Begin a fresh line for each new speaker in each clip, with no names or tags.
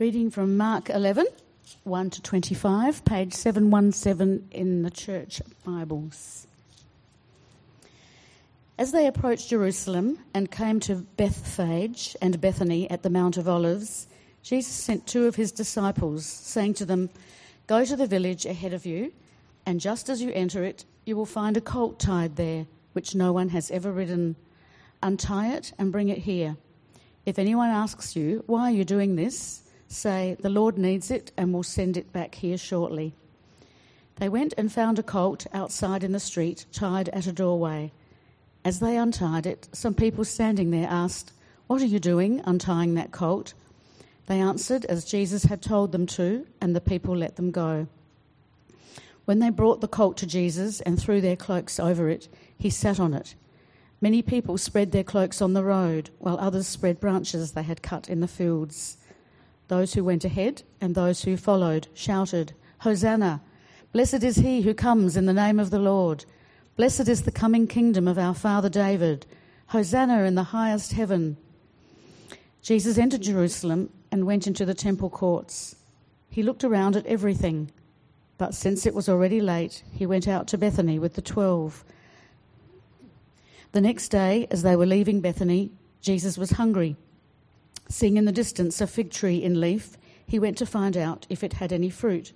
Reading from Mark 11, 1 to 25, page 717 in the church Bibles. As they approached Jerusalem and came to Bethphage and Bethany at the Mount of Olives, Jesus sent two of his disciples, saying to them, Go to the village ahead of you, and just as you enter it, you will find a colt tied there, which no one has ever ridden. Untie it and bring it here. If anyone asks you, Why are you doing this? Say, The Lord needs it and will send it back here shortly. They went and found a colt outside in the street, tied at a doorway. As they untied it, some people standing there asked, What are you doing, untying that colt? They answered as Jesus had told them to, and the people let them go. When they brought the colt to Jesus and threw their cloaks over it, he sat on it. Many people spread their cloaks on the road, while others spread branches they had cut in the fields. Those who went ahead and those who followed shouted, Hosanna! Blessed is he who comes in the name of the Lord. Blessed is the coming kingdom of our father David. Hosanna in the highest heaven. Jesus entered Jerusalem and went into the temple courts. He looked around at everything, but since it was already late, he went out to Bethany with the twelve. The next day, as they were leaving Bethany, Jesus was hungry. Seeing in the distance a fig tree in leaf, he went to find out if it had any fruit.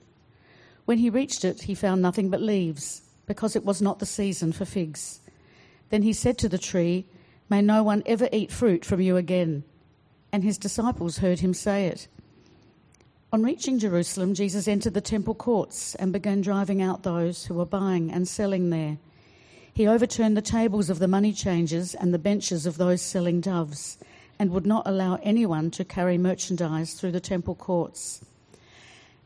When he reached it, he found nothing but leaves, because it was not the season for figs. Then he said to the tree, May no one ever eat fruit from you again. And his disciples heard him say it. On reaching Jerusalem, Jesus entered the temple courts and began driving out those who were buying and selling there. He overturned the tables of the money changers and the benches of those selling doves and would not allow anyone to carry merchandise through the temple courts.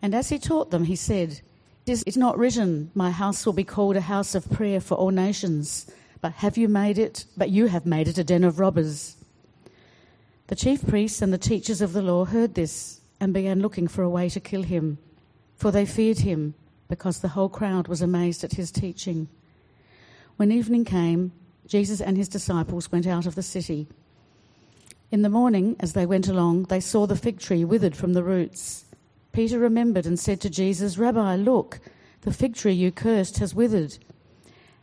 And as he taught them, he said, It is not written, My house will be called a house of prayer for all nations, but have you made it, but you have made it a den of robbers. The chief priests and the teachers of the law heard this and began looking for a way to kill him, for they feared him, because the whole crowd was amazed at his teaching. When evening came, Jesus and his disciples went out of the city. In the morning, as they went along, they saw the fig tree withered from the roots. Peter remembered and said to Jesus, Rabbi, look, the fig tree you cursed has withered.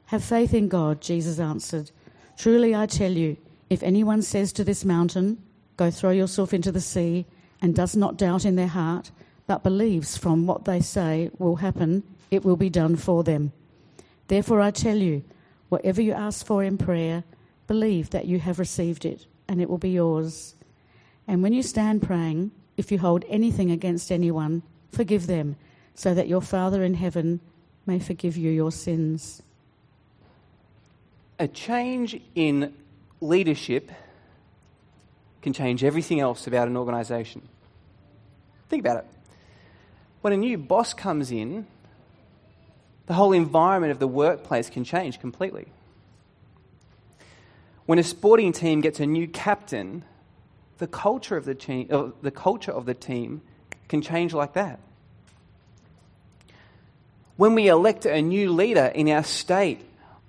Have faith in God, Jesus answered. Truly I tell you, if anyone says to this mountain, Go throw yourself into the sea, and does not doubt in their heart, but believes from what they say will happen, it will be done for them. Therefore I tell you, whatever you ask for in prayer, believe that you have received it and it will be yours. And when you stand praying, if you hold anything against anyone, forgive them, so that your Father in heaven may forgive you your sins.
A change in leadership can change everything else about an organisation. Think about it. When a new boss comes in, the whole environment of the workplace can change completely. When a sporting team gets a new captain, the culture of the team, uh, the culture of the team can change like that. When we elect a new leader in our state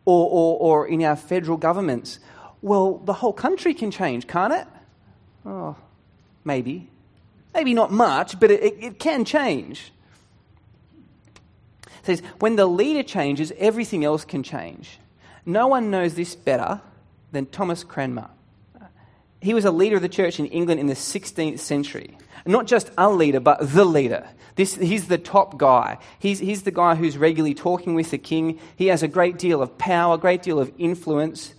or, or, or in our federal governments, well, the whole country can change, can't it? Oh, maybe. Maybe not much, but it, it can change. It says, when the leader changes, everything else can change. No one knows this better than Thomas Cranmer. He was a leader of the church in England in the 16th century. Not just a leader, but the leader. This, he's the top guy. He's, he's the guy who's regularly talking with the king. He has a great deal of power, a great deal of influence.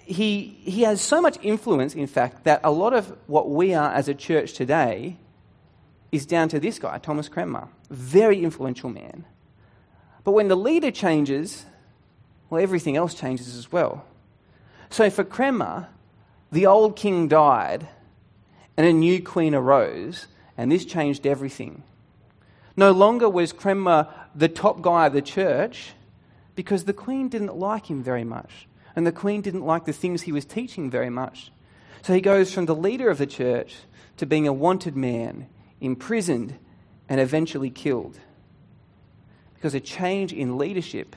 He, he has so much influence, in fact, that a lot of what we are as a church today is down to this guy, Thomas Cranmer. Very influential man. But when the leader changes, well, everything else changes as well. So for Cranmer, the old king died and a new queen arose, and this changed everything. No longer was Cranmer the top guy of the church because the queen didn't like him very much, and the queen didn't like the things he was teaching very much. So he goes from the leader of the church to being a wanted man, imprisoned, and eventually killed. Because a change in leadership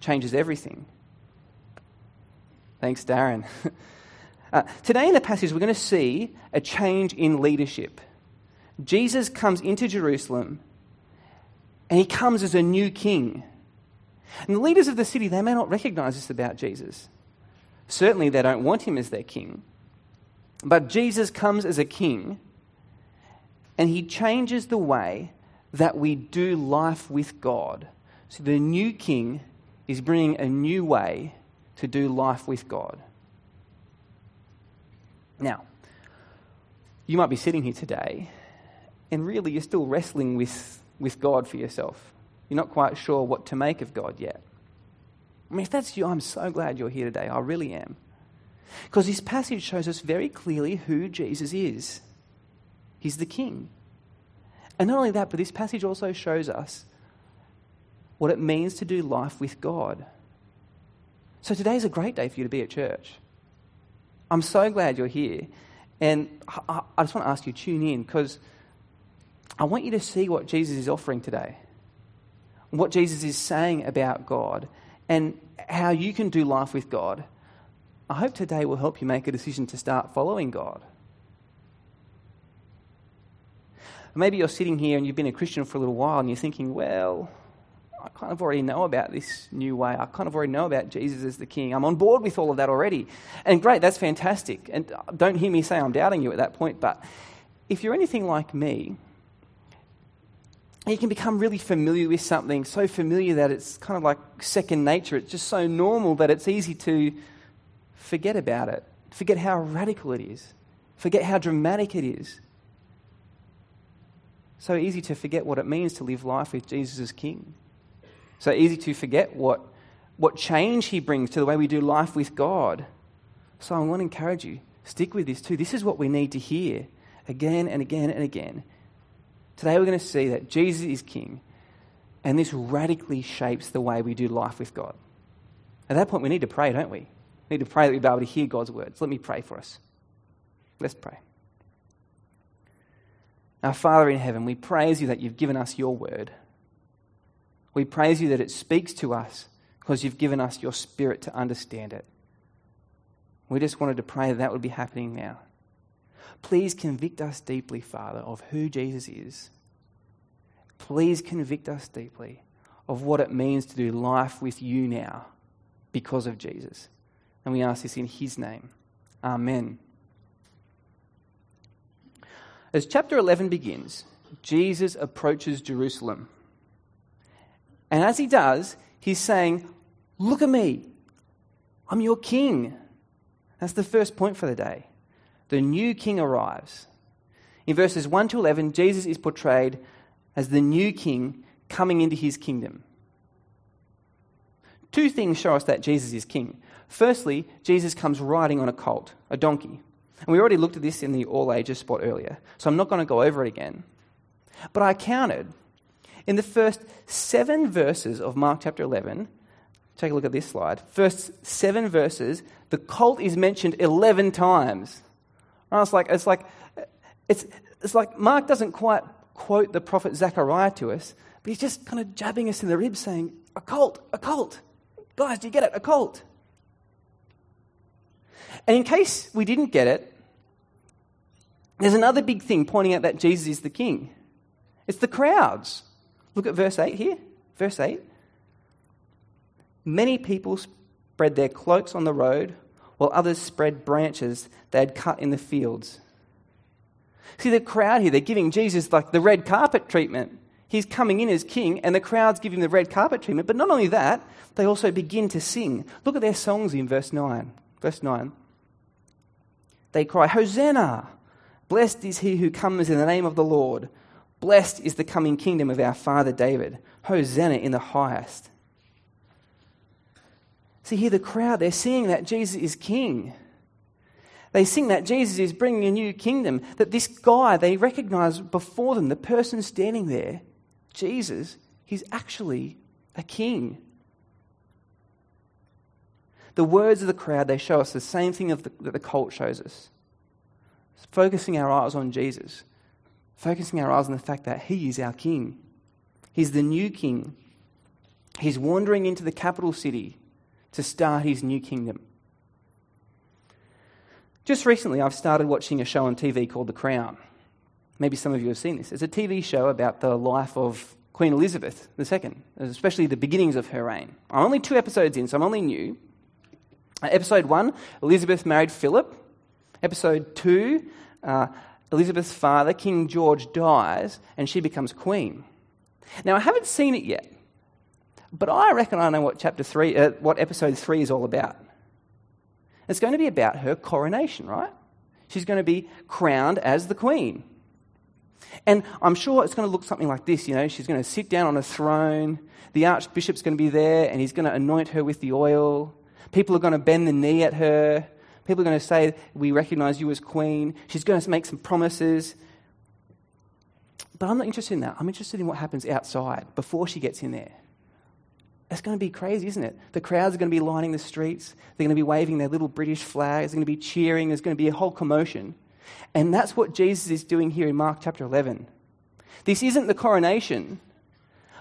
changes everything. Thanks, Darren. Uh, today in the passage, we're going to see a change in leadership. Jesus comes into Jerusalem and he comes as a new king. And the leaders of the city, they may not recognize this about Jesus. Certainly, they don't want him as their king. But Jesus comes as a king and he changes the way that we do life with God. So the new king is bringing a new way to do life with God. Now, you might be sitting here today and really you're still wrestling with, with God for yourself. You're not quite sure what to make of God yet. I mean, if that's you, I'm so glad you're here today. I really am. Because this passage shows us very clearly who Jesus is. He's the King. And not only that, but this passage also shows us what it means to do life with God. So today is a great day for you to be at church. I'm so glad you're here. And I, I just want to ask you, to tune in, because I want you to see what Jesus is offering today, what Jesus is saying about God, and how you can do life with God. I hope today will help you make a decision to start following God. Maybe you're sitting here and you've been a Christian for a little while and you're thinking, well, I kind of already know about this new way. I kind of already know about Jesus as the King. I'm on board with all of that already. And great, that's fantastic. And don't hear me say I'm doubting you at that point, but if you're anything like me, you can become really familiar with something, so familiar that it's kind of like second nature. It's just so normal that it's easy to forget about it, forget how radical it is, forget how dramatic it is. So easy to forget what it means to live life with Jesus as King. So easy to forget what, what change He brings to the way we do life with God. So I want to encourage you, stick with this too. This is what we need to hear again and again and again. Today we're going to see that Jesus is King, and this radically shapes the way we do life with God. At that point, we need to pray, don't we? We need to pray that we be able to hear God's words. Let me pray for us. Let's pray. Our Father in heaven, we praise you that you've given us your word. We praise you that it speaks to us because you've given us your spirit to understand it. We just wanted to pray that that would be happening now. Please convict us deeply, Father, of who Jesus is. Please convict us deeply of what it means to do life with you now because of Jesus. And we ask this in his name. Amen. As chapter 11 begins, Jesus approaches Jerusalem. And as he does, he's saying, Look at me. I'm your king. That's the first point for the day. The new king arrives. In verses 1 to 11, Jesus is portrayed as the new king coming into his kingdom. Two things show us that Jesus is king. Firstly, Jesus comes riding on a colt, a donkey. And we already looked at this in the all ages spot earlier, so I'm not going to go over it again. But I counted in the first seven verses of Mark chapter 11. Take a look at this slide. First seven verses, the cult is mentioned 11 times. And it's like, it's like, it's, it's like Mark doesn't quite quote the prophet Zechariah to us, but he's just kind of jabbing us in the ribs saying, a cult, a cult. Guys, do you get it? A cult. And in case we didn't get it, there's another big thing pointing out that Jesus is the king. It's the crowds. Look at verse 8 here. Verse 8. Many people spread their cloaks on the road, while others spread branches they had cut in the fields. See, the crowd here, they're giving Jesus like the red carpet treatment. He's coming in as king, and the crowd's giving him the red carpet treatment. But not only that, they also begin to sing. Look at their songs in verse 9. Verse 9. They cry, Hosanna! Blessed is he who comes in the name of the Lord. Blessed is the coming kingdom of our father David. Hosanna in the highest. See, here the crowd, they're seeing that Jesus is king. They sing that Jesus is bringing a new kingdom, that this guy, they recognize before them, the person standing there, Jesus, he's actually a king. The words of the crowd, they show us the same thing the, that the cult shows us. Focusing our eyes on Jesus, focusing our eyes on the fact that he is our king. He's the new king. He's wandering into the capital city to start his new kingdom. Just recently, I've started watching a show on TV called The Crown. Maybe some of you have seen this. It's a TV show about the life of Queen Elizabeth II, especially the beginnings of her reign. I'm only two episodes in, so I'm only new. Uh, episode one Elizabeth married Philip. Episode two uh, Elizabeth's father, King George, dies and she becomes queen. Now, I haven't seen it yet, but I reckon I know what chapter three, uh, what episode three is all about. It's going to be about her coronation, right? She's going to be crowned as the queen. And I'm sure it's going to look something like this you know, she's going to sit down on a throne, the archbishop's going to be there, and he's going to anoint her with the oil. People are going to bend the knee at her. People are going to say, We recognize you as queen. She's going to make some promises. But I'm not interested in that. I'm interested in what happens outside before she gets in there. It's going to be crazy, isn't it? The crowds are going to be lining the streets. They're going to be waving their little British flags. They're going to be cheering. There's going to be a whole commotion. And that's what Jesus is doing here in Mark chapter 11. This isn't the coronation,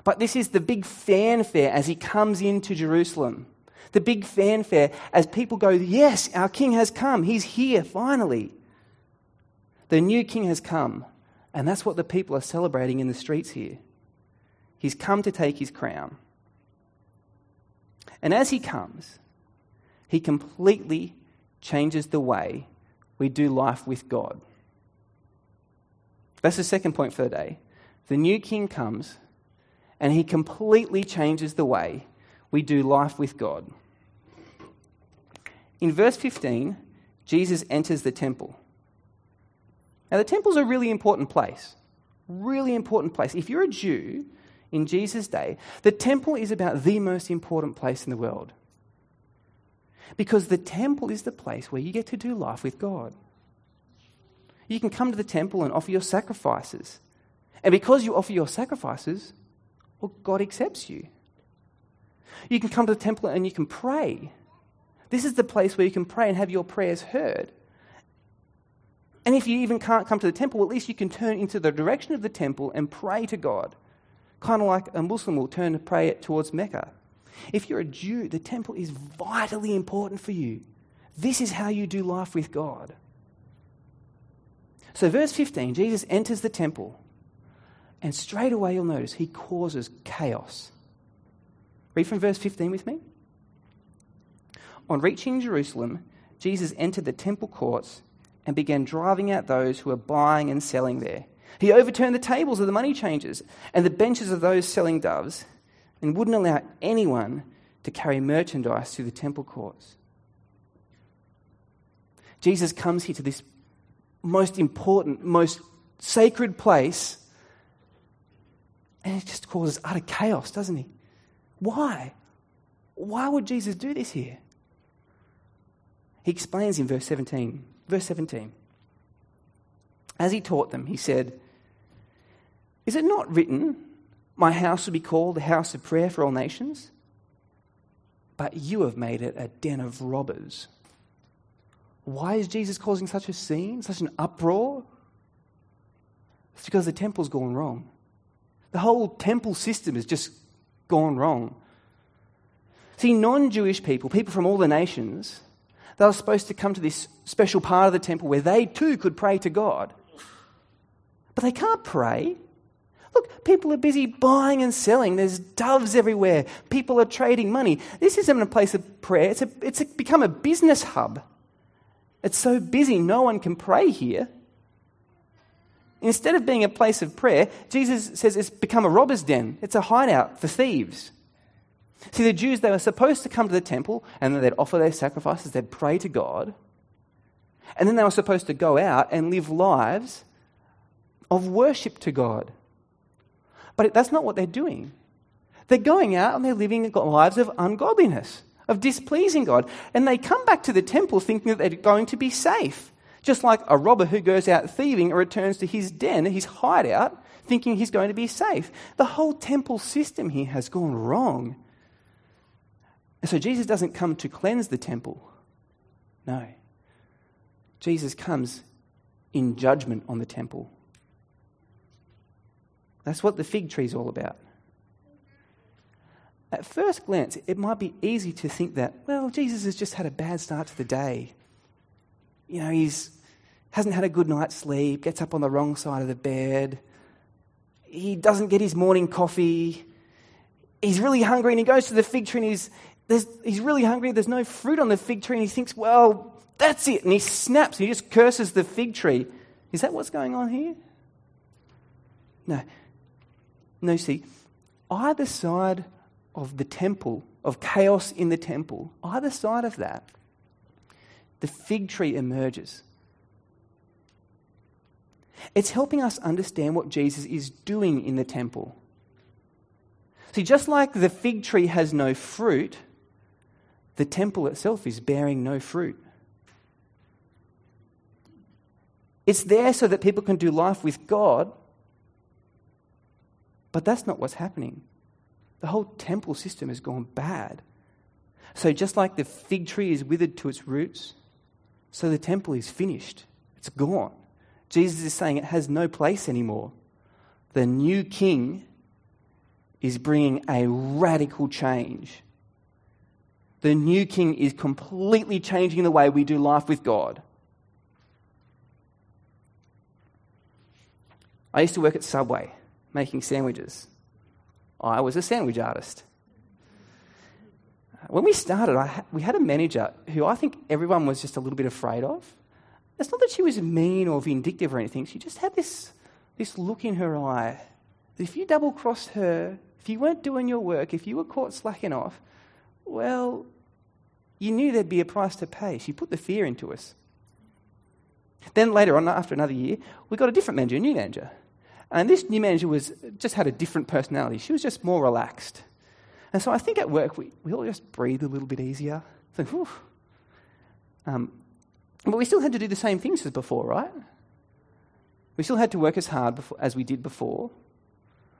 but this is the big fanfare as he comes into Jerusalem. The big fanfare as people go, Yes, our king has come. He's here finally. The new king has come. And that's what the people are celebrating in the streets here. He's come to take his crown. And as he comes, he completely changes the way we do life with God. That's the second point for the day. The new king comes and he completely changes the way we do life with God. In verse 15, Jesus enters the temple. Now, the temple's a really important place. Really important place. If you're a Jew in Jesus' day, the temple is about the most important place in the world. Because the temple is the place where you get to do life with God. You can come to the temple and offer your sacrifices. And because you offer your sacrifices, well, God accepts you. You can come to the temple and you can pray. This is the place where you can pray and have your prayers heard. And if you even can't come to the temple, at least you can turn into the direction of the temple and pray to God. Kind of like a Muslim will turn to pray towards Mecca. If you're a Jew, the temple is vitally important for you. This is how you do life with God. So, verse 15, Jesus enters the temple, and straight away you'll notice he causes chaos. Read from verse 15 with me. On reaching Jerusalem, Jesus entered the temple courts and began driving out those who were buying and selling there. He overturned the tables of the money changers and the benches of those selling doves and wouldn't allow anyone to carry merchandise through the temple courts. Jesus comes here to this most important, most sacred place, and it just causes utter chaos, doesn't he? Why? Why would Jesus do this here? He explains in verse 17. Verse 17. As he taught them, he said, Is it not written, My house will be called the house of prayer for all nations? But you have made it a den of robbers. Why is Jesus causing such a scene, such an uproar? It's because the temple's gone wrong. The whole temple system has just gone wrong. See, non Jewish people, people from all the nations, they were supposed to come to this special part of the temple where they too could pray to God. But they can't pray. Look, people are busy buying and selling. There's doves everywhere. People are trading money. This isn't a place of prayer, it's, a, it's a, become a business hub. It's so busy, no one can pray here. Instead of being a place of prayer, Jesus says it's become a robber's den. It's a hideout for thieves. See, the Jews, they were supposed to come to the temple and then they'd offer their sacrifices, they'd pray to God. And then they were supposed to go out and live lives of worship to God. But that's not what they're doing. They're going out and they're living lives of ungodliness of displeasing God. And they come back to the temple thinking that they're going to be safe. Just like a robber who goes out thieving and returns to his den, his hideout, thinking he's going to be safe. The whole temple system here has gone wrong. And so Jesus doesn't come to cleanse the temple. No. Jesus comes in judgment on the temple. That's what the fig tree is all about at first glance, it might be easy to think that, well, Jesus has just had a bad start to the day. You know, he's, hasn't had a good night's sleep, gets up on the wrong side of the bed, he doesn't get his morning coffee, he's really hungry and he goes to the fig tree and he's, he's really hungry, there's no fruit on the fig tree, and he thinks, well, that's it. And he snaps, he just curses the fig tree. Is that what's going on here? No. No, see, either side of the temple, of chaos in the temple, either side of that, the fig tree emerges. It's helping us understand what Jesus is doing in the temple. See, just like the fig tree has no fruit, the temple itself is bearing no fruit. It's there so that people can do life with God, but that's not what's happening. The whole temple system has gone bad. So, just like the fig tree is withered to its roots, so the temple is finished. It's gone. Jesus is saying it has no place anymore. The new king is bringing a radical change. The new king is completely changing the way we do life with God. I used to work at Subway making sandwiches. I was a sandwich artist. When we started, ha- we had a manager who I think everyone was just a little bit afraid of. It's not that she was mean or vindictive or anything, she just had this, this look in her eye that if you double crossed her, if you weren't doing your work, if you were caught slacking off, well, you knew there'd be a price to pay. She put the fear into us. Then later on, after another year, we got a different manager, a new manager. And this new manager was, just had a different personality. She was just more relaxed. And so I think at work we, we all just breathed a little bit easier. So, um, but we still had to do the same things as before, right? We still had to work as hard before, as we did before.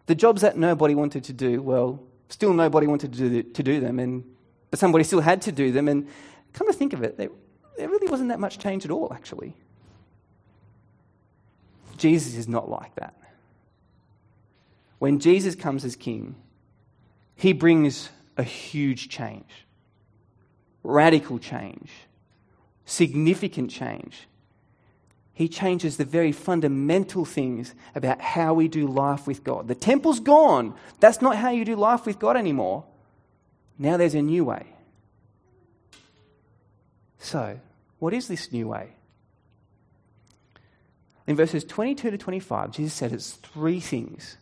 The jobs that nobody wanted to do, well, still nobody wanted to do, to do them, and, but somebody still had to do them. And come to think of it, there, there really wasn't that much change at all, actually. Jesus is not like that. When Jesus comes as king, he brings a huge change, radical change, significant change. He changes the very fundamental things about how we do life with God. The temple's gone. That's not how you do life with God anymore. Now there's a new way. So, what is this new way? In verses 22 to 25, Jesus said it's three things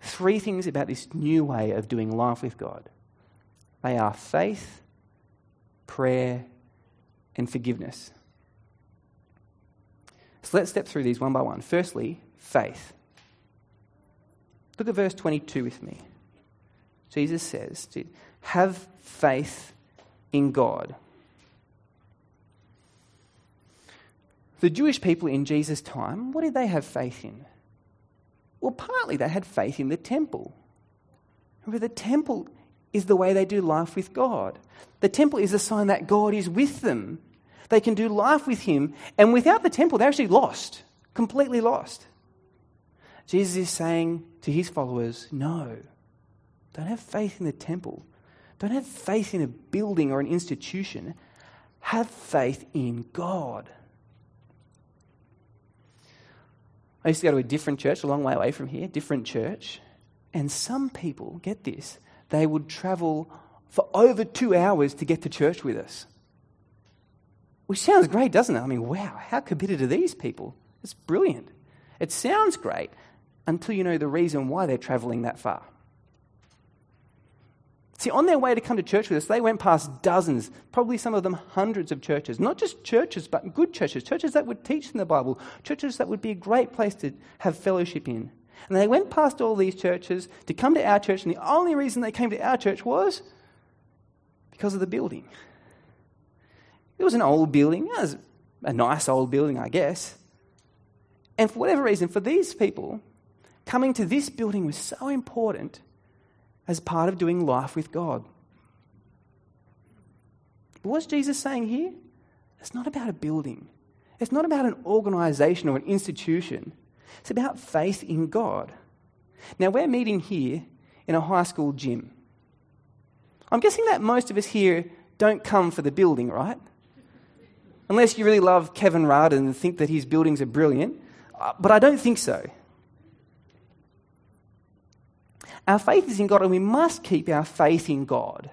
three things about this new way of doing life with God they are faith, prayer, and forgiveness. So let's step through these one by one. Firstly, faith. Look at verse 22 with me. Jesus says, Have faith in God. The Jewish people in Jesus' time, what did they have faith in? Well, partly they had faith in the temple. Remember, the temple is the way they do life with God. The temple is a sign that God is with them. They can do life with Him, and without the temple, they're actually lost, completely lost. Jesus is saying to His followers, No, don't have faith in the temple. Don't have faith in a building or an institution. Have faith in God. I used to go to a different church, a long way away from here, different church. And some people, get this, they would travel for over two hours to get to church with us. Which sounds great, doesn't it? I mean, wow, how committed are these people? It's brilliant. It sounds great until you know the reason why they're traveling that far. See, on their way to come to church with us, they went past dozens, probably some of them hundreds of churches. Not just churches, but good churches. Churches that would teach them the Bible. Churches that would be a great place to have fellowship in. And they went past all these churches to come to our church, and the only reason they came to our church was because of the building. It was an old building. It was a nice old building, I guess. And for whatever reason, for these people, coming to this building was so important as part of doing life with God. But what's Jesus saying here? It's not about a building, it's not about an organization or an institution. It's about faith in God. Now, we're meeting here in a high school gym. I'm guessing that most of us here don't come for the building, right? unless you really love Kevin Rudd and think that his buildings are brilliant. Uh, but I don't think so. Our faith is in God, and we must keep our faith in God.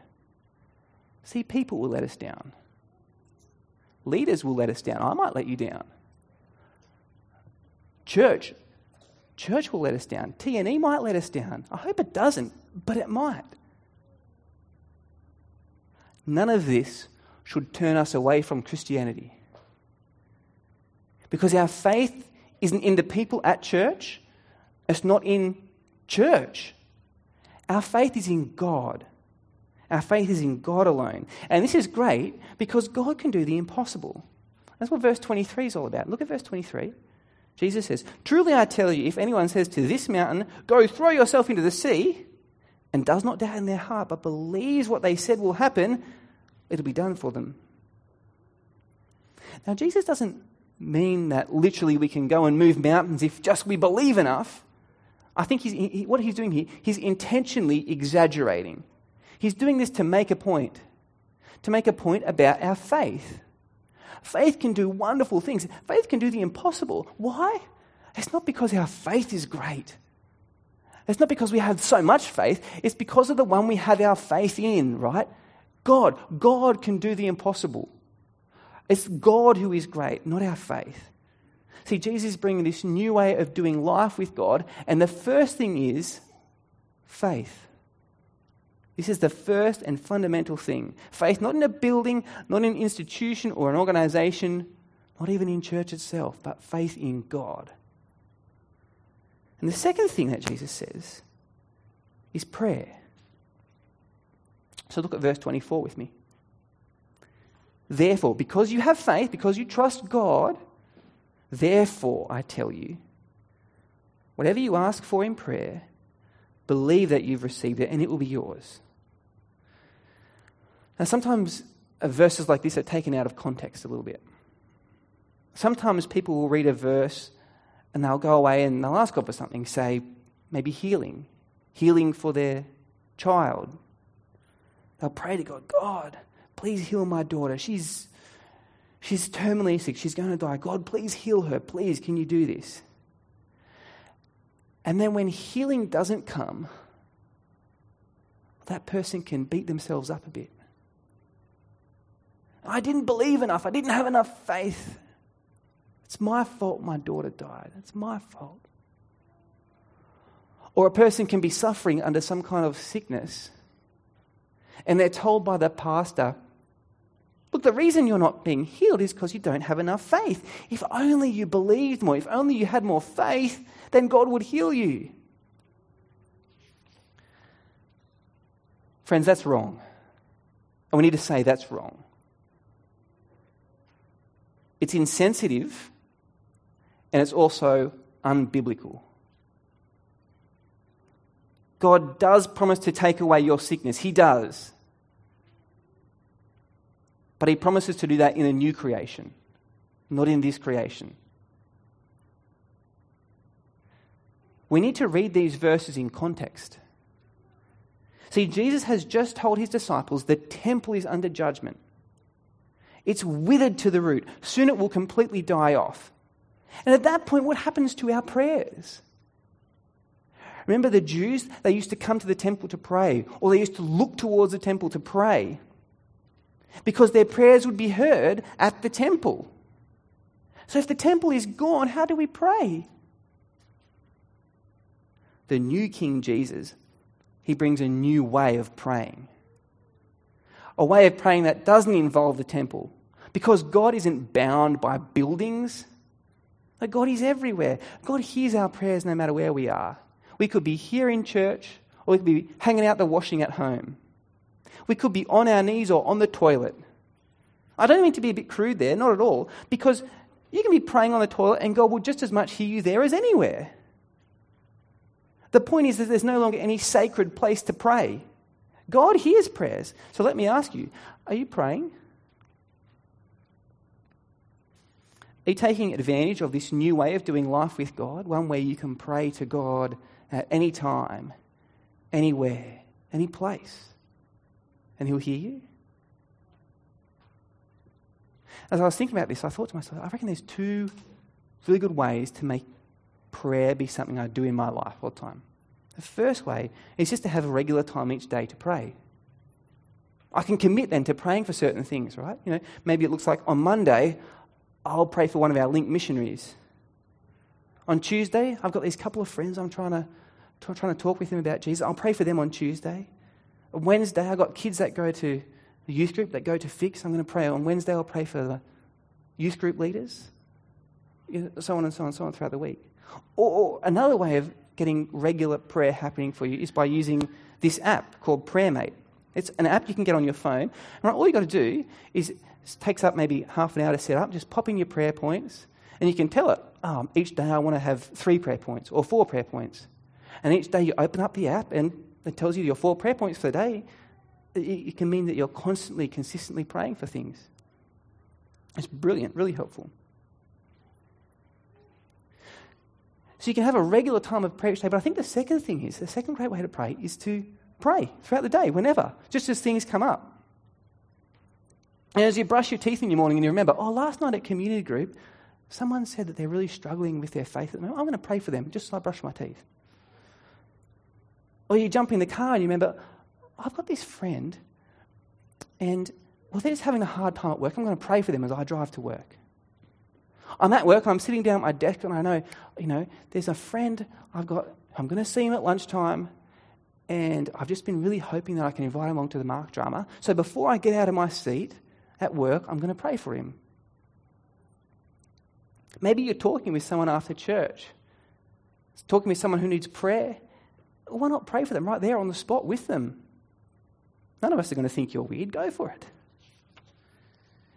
See, people will let us down. Leaders will let us down. I might let you down. Church, church will let us down. T&E might let us down. I hope it doesn't, but it might. None of this should turn us away from Christianity. Because our faith isn't in the people at church, it's not in church. Our faith is in God. Our faith is in God alone. And this is great because God can do the impossible. That's what verse 23 is all about. Look at verse 23. Jesus says, Truly I tell you, if anyone says to this mountain, Go throw yourself into the sea, and does not doubt in their heart, but believes what they said will happen, it'll be done for them. Now, Jesus doesn't mean that literally we can go and move mountains if just we believe enough. I think he's, he, what he's doing here, he's intentionally exaggerating. He's doing this to make a point, to make a point about our faith. Faith can do wonderful things, faith can do the impossible. Why? It's not because our faith is great. It's not because we have so much faith, it's because of the one we have our faith in, right? God. God can do the impossible. It's God who is great, not our faith. See, Jesus is bringing this new way of doing life with God, and the first thing is faith. This is the first and fundamental thing. Faith, not in a building, not in an institution or an organization, not even in church itself, but faith in God. And the second thing that Jesus says is prayer. So look at verse 24 with me. Therefore, because you have faith, because you trust God, therefore, I tell you, whatever you ask for in prayer, believe that you've received it and it will be yours. Now, sometimes verses like this are taken out of context a little bit. Sometimes people will read a verse and they'll go away and they'll ask God for something, say, maybe healing, healing for their child. They'll pray to God, God, please heal my daughter. She's, she's terminally sick. She's going to die. God, please heal her. Please, can you do this? And then when healing doesn't come, that person can beat themselves up a bit. I didn't believe enough. I didn't have enough faith. It's my fault my daughter died. It's my fault. Or a person can be suffering under some kind of sickness, and they're told by the pastor, Look, the reason you're not being healed is because you don't have enough faith. If only you believed more, if only you had more faith, then God would heal you. Friends, that's wrong. And we need to say that's wrong. It's insensitive and it's also unbiblical. God does promise to take away your sickness. He does. But He promises to do that in a new creation, not in this creation. We need to read these verses in context. See, Jesus has just told his disciples the temple is under judgment. It's withered to the root. Soon it will completely die off. And at that point, what happens to our prayers? Remember the Jews? They used to come to the temple to pray, or they used to look towards the temple to pray because their prayers would be heard at the temple. So if the temple is gone, how do we pray? The new King Jesus, he brings a new way of praying a way of praying that doesn't involve the temple. Because God isn't bound by buildings. Like God is everywhere. God hears our prayers no matter where we are. We could be here in church, or we could be hanging out the washing at home. We could be on our knees or on the toilet. I don't mean to be a bit crude there, not at all, because you can be praying on the toilet and God will just as much hear you there as anywhere. The point is that there's no longer any sacred place to pray. God hears prayers. So let me ask you are you praying? Are you taking advantage of this new way of doing life with God? One where you can pray to God at any time, anywhere, any place, and He'll hear you? As I was thinking about this, I thought to myself, I reckon there's two really good ways to make prayer be something I do in my life all the time. The first way is just to have a regular time each day to pray. I can commit then to praying for certain things, right? You know, maybe it looks like on Monday, I'll pray for one of our link missionaries. On Tuesday, I've got these couple of friends I'm trying to, trying to talk with them about Jesus. I'll pray for them on Tuesday. On Wednesday, I've got kids that go to the youth group, that go to Fix. I'm going to pray. On Wednesday, I'll pray for the youth group leaders. So on and so on and so on throughout the week. Or, or another way of getting regular prayer happening for you is by using this app called PrayerMate. It's an app you can get on your phone. Right, all you've got to do is it takes up maybe half an hour to set up. Just pop in your prayer points, and you can tell it, oh, each day I want to have three prayer points or four prayer points. And each day you open up the app, and it tells you your four prayer points for the day. It can mean that you're constantly, consistently praying for things. It's brilliant, really helpful. So you can have a regular time of prayer each day. But I think the second thing is, the second great way to pray is to pray throughout the day, whenever, just as things come up. And as you brush your teeth in your morning and you remember, oh, last night at community group, someone said that they're really struggling with their faith. I'm going to pray for them just as I brush my teeth. Or you jump in the car and you remember, I've got this friend, and well, they're just having a hard time at work. I'm going to pray for them as I drive to work. I'm at work I'm sitting down at my desk and I know, you know, there's a friend I've got, I'm going to see him at lunchtime and I've just been really hoping that I can invite him along to the Mark drama. So before I get out of my seat at work, I'm going to pray for him. Maybe you're talking with someone after church, talking with someone who needs prayer. Why not pray for them right there on the spot with them? None of us are going to think you're weird. Go for it.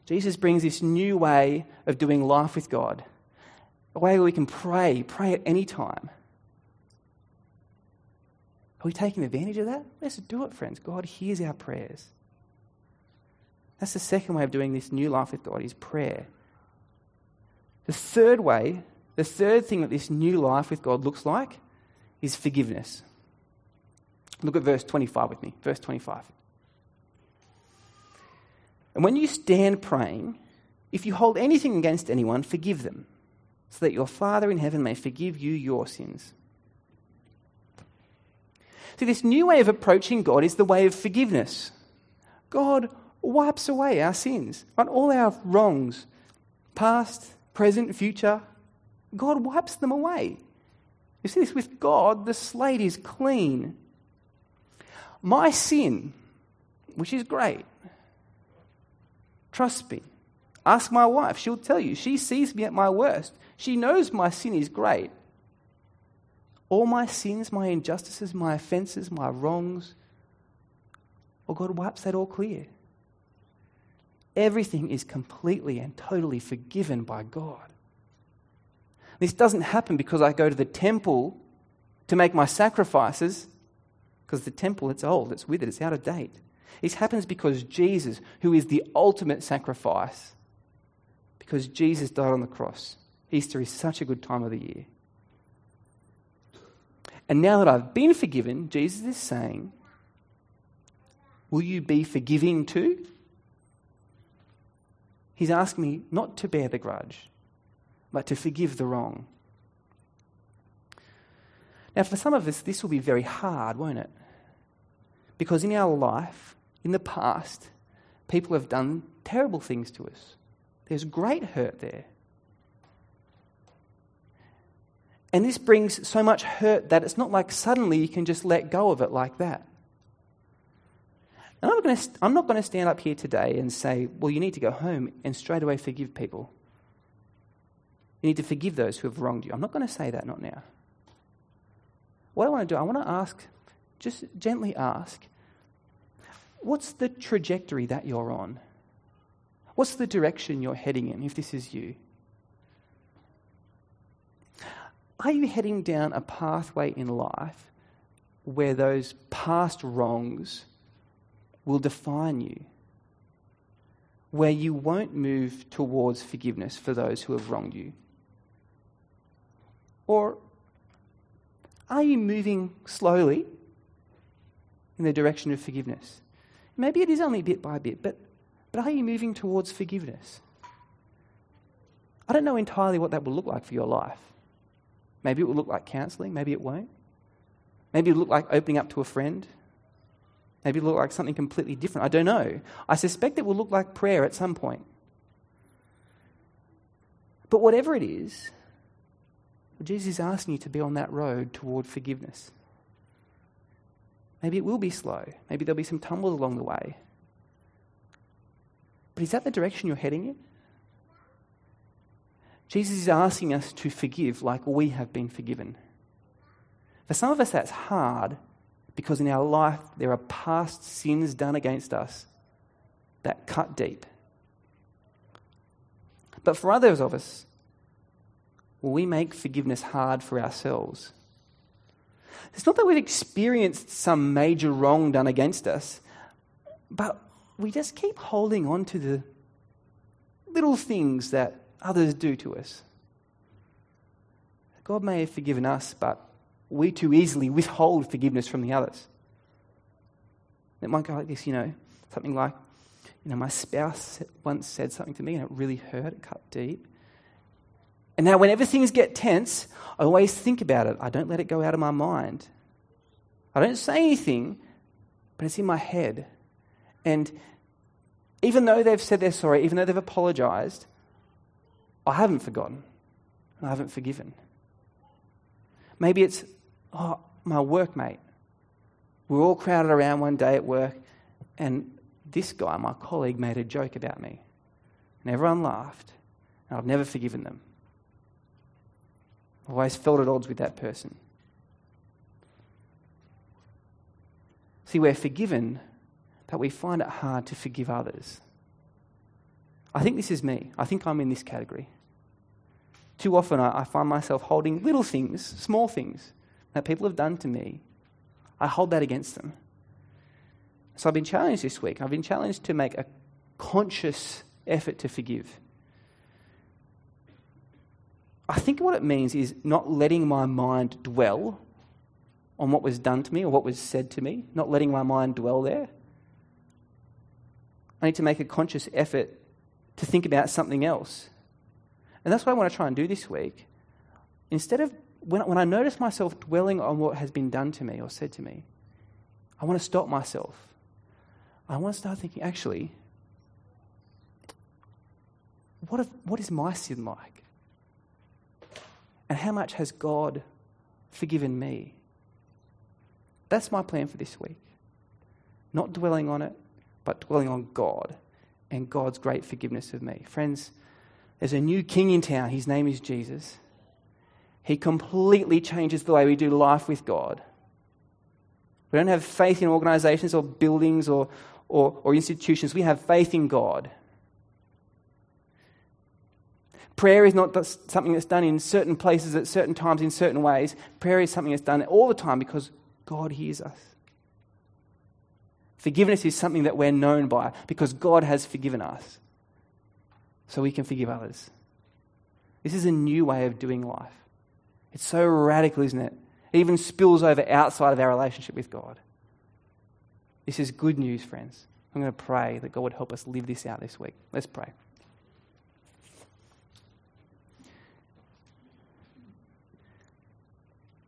Jesus brings this new way of doing life with God, a way where we can pray, pray at any time. Are we taking advantage of that? Let's do it, friends. God hears our prayers. That's the second way of doing this new life with God is prayer. The third way, the third thing that this new life with God looks like is forgiveness. Look at verse 25 with me. Verse 25. And when you stand praying, if you hold anything against anyone, forgive them, so that your Father in heaven may forgive you your sins. See, this new way of approaching God is the way of forgiveness. God wipes away our sins, right? all our wrongs, past, present, future. God wipes them away. You see this with God, the slate is clean. My sin, which is great, trust me. Ask my wife, she'll tell you. She sees me at my worst. She knows my sin is great. All my sins, my injustices, my offenses, my wrongs, well, God wipes that all clear. Everything is completely and totally forgiven by God. This doesn't happen because I go to the temple to make my sacrifices, because the temple, it's old, it's withered, it's out of date. This happens because Jesus, who is the ultimate sacrifice, because Jesus died on the cross. Easter is such a good time of the year. And now that I've been forgiven, Jesus is saying, Will you be forgiving too? He's asking me not to bear the grudge, but to forgive the wrong. Now, for some of us, this will be very hard, won't it? Because in our life, in the past, people have done terrible things to us. There's great hurt there. And this brings so much hurt that it's not like suddenly you can just let go of it like that. And I'm, to, I'm not going to stand up here today and say, well, you need to go home and straight away forgive people. You need to forgive those who have wronged you. I'm not going to say that, not now. What I want to do, I want to ask, just gently ask, what's the trajectory that you're on? What's the direction you're heading in if this is you? Are you heading down a pathway in life where those past wrongs will define you? Where you won't move towards forgiveness for those who have wronged you? Or are you moving slowly in the direction of forgiveness? Maybe it is only bit by bit, but, but are you moving towards forgiveness? I don't know entirely what that will look like for your life. Maybe it will look like counseling, maybe it won't. Maybe it will look like opening up to a friend. Maybe it will look like something completely different. I don't know. I suspect it will look like prayer at some point. But whatever it is, Jesus is asking you to be on that road toward forgiveness. Maybe it will be slow. Maybe there'll be some tumbles along the way. But is that the direction you're heading in? Jesus is asking us to forgive like we have been forgiven. For some of us, that's hard because in our life there are past sins done against us that cut deep. But for others of us, we make forgiveness hard for ourselves. It's not that we've experienced some major wrong done against us, but we just keep holding on to the little things that others do to us. God may have forgiven us, but we too easily withhold forgiveness from the others. It might go like this, you know, something like, you know, my spouse once said something to me and it really hurt, it cut deep. And now, whenever things get tense, I always think about it. I don't let it go out of my mind. I don't say anything, but it's in my head. And even though they've said they're sorry, even though they've apologized, I haven't forgotten. and I haven't forgiven. Maybe it's, oh, my workmate. We are all crowded around one day at work, and this guy, my colleague, made a joke about me. And everyone laughed, and I've never forgiven them. I've always felt at odds with that person. See, we're forgiven, but we find it hard to forgive others. I think this is me. I think I'm in this category. Too often I, I find myself holding little things, small things that people have done to me. I hold that against them. So I've been challenged this week. I've been challenged to make a conscious effort to forgive. I think what it means is not letting my mind dwell on what was done to me or what was said to me, not letting my mind dwell there. I need to make a conscious effort to think about something else. And that's what I want to try and do this week. Instead of, when, when I notice myself dwelling on what has been done to me or said to me, I want to stop myself. I want to start thinking, actually, what, if, what is my sin like? And how much has God forgiven me? That's my plan for this week. Not dwelling on it, but dwelling on God and God's great forgiveness of me. Friends, there's a new king in town. His name is Jesus. He completely changes the way we do life with God. We don't have faith in organizations or buildings or, or, or institutions. We have faith in God. Prayer is not something that's done in certain places at certain times in certain ways. Prayer is something that's done all the time because God hears us. Forgiveness is something that we're known by because God has forgiven us. So we can forgive others. This is a new way of doing life. It's so radical, isn't it? It even spills over outside of our relationship with God. This is good news, friends. I'm going to pray that God would help us live this out this week. Let's pray.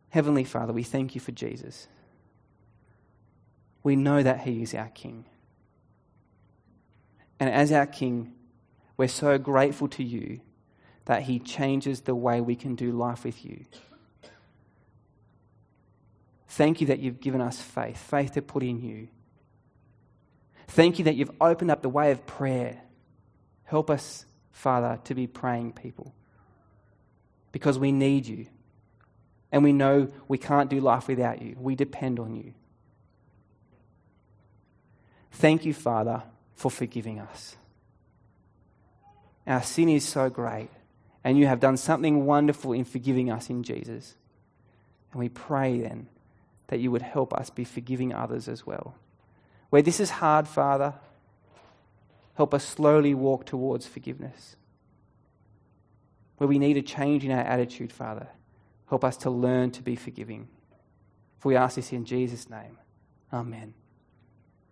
Heavenly Father, we thank you for Jesus we know that He is our King. And as our King, we're so grateful to you that He changes the way we can do life with you. Thank you that you've given us faith, faith to put in you. Thank you that you've opened up the way of prayer. Help us, Father, to be praying people because we need you. And we know we can't do life without you. We depend on you. Thank you, Father, for forgiving us. Our sin is so great, and you have done something wonderful in forgiving us in Jesus. And we pray then that you would help us be forgiving others as well. Where this is hard, Father, help us slowly walk towards forgiveness. Where we need a change in our attitude, Father, help us to learn to be forgiving. For we ask this in Jesus' name. Amen.